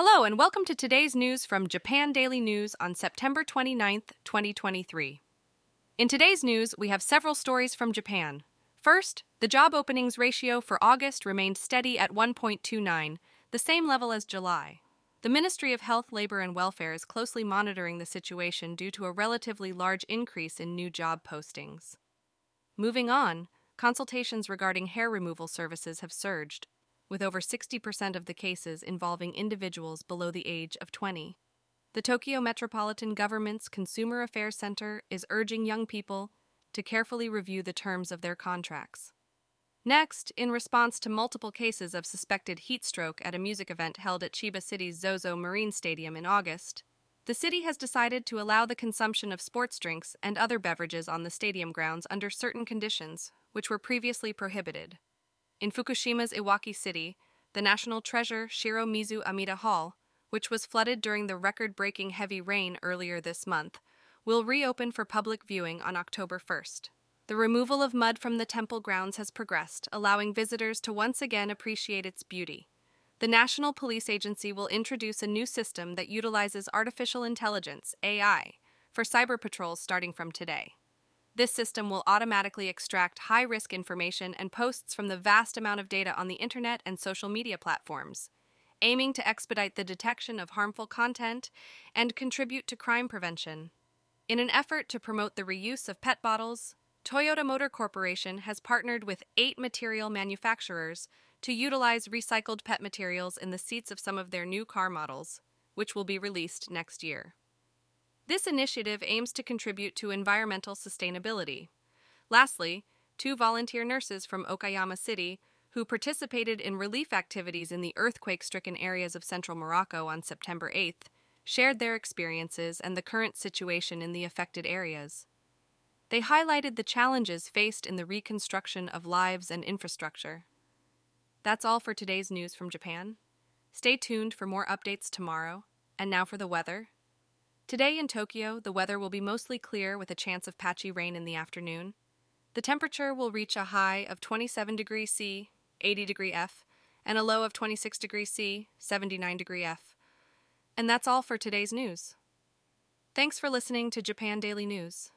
Hello, and welcome to today's news from Japan Daily News on September 29th, 2023. In today's news, we have several stories from Japan. First, the job openings ratio for August remained steady at 1.29, the same level as July. The Ministry of Health, Labor, and Welfare is closely monitoring the situation due to a relatively large increase in new job postings. Moving on, consultations regarding hair removal services have surged, with over 60% of the cases involving individuals below the age of 20. The Tokyo Metropolitan Government's Consumer Affairs Center is urging young people to carefully review the terms of their contracts. Next, in response to multiple cases of suspected heat stroke at a music event held at Chiba City's Zozo Marine Stadium in August, the city has decided to allow the consumption of sports drinks and other beverages on the stadium grounds under certain conditions, which were previously prohibited. In Fukushima's Iwaki City, the national treasure Shiromizu Amida Hall, which was flooded during the record breaking heavy rain earlier this month, will reopen for public viewing on October 1st. The removal of mud from the temple grounds has progressed, allowing visitors to once again appreciate its beauty. The National Police Agency will introduce a new system that utilizes artificial intelligence, AI, for cyber patrols starting from today. This system will automatically extract high risk information and posts from the vast amount of data on the internet and social media platforms, aiming to expedite the detection of harmful content and contribute to crime prevention. In an effort to promote the reuse of PET bottles, Toyota Motor Corporation has partnered with eight material manufacturers to utilize recycled PET materials in the seats of some of their new car models, which will be released next year. This initiative aims to contribute to environmental sustainability. Lastly, two volunteer nurses from Okayama City, who participated in relief activities in the earthquake stricken areas of central Morocco on September 8th, shared their experiences and the current situation in the affected areas. They highlighted the challenges faced in the reconstruction of lives and infrastructure. That's all for today's news from Japan. Stay tuned for more updates tomorrow. And now for the weather. Today in Tokyo, the weather will be mostly clear with a chance of patchy rain in the afternoon. The temperature will reach a high of 27 degrees C, 80 degree F, and a low of 26 degrees C, 79 degree F. And that's all for today's news. Thanks for listening to Japan Daily News.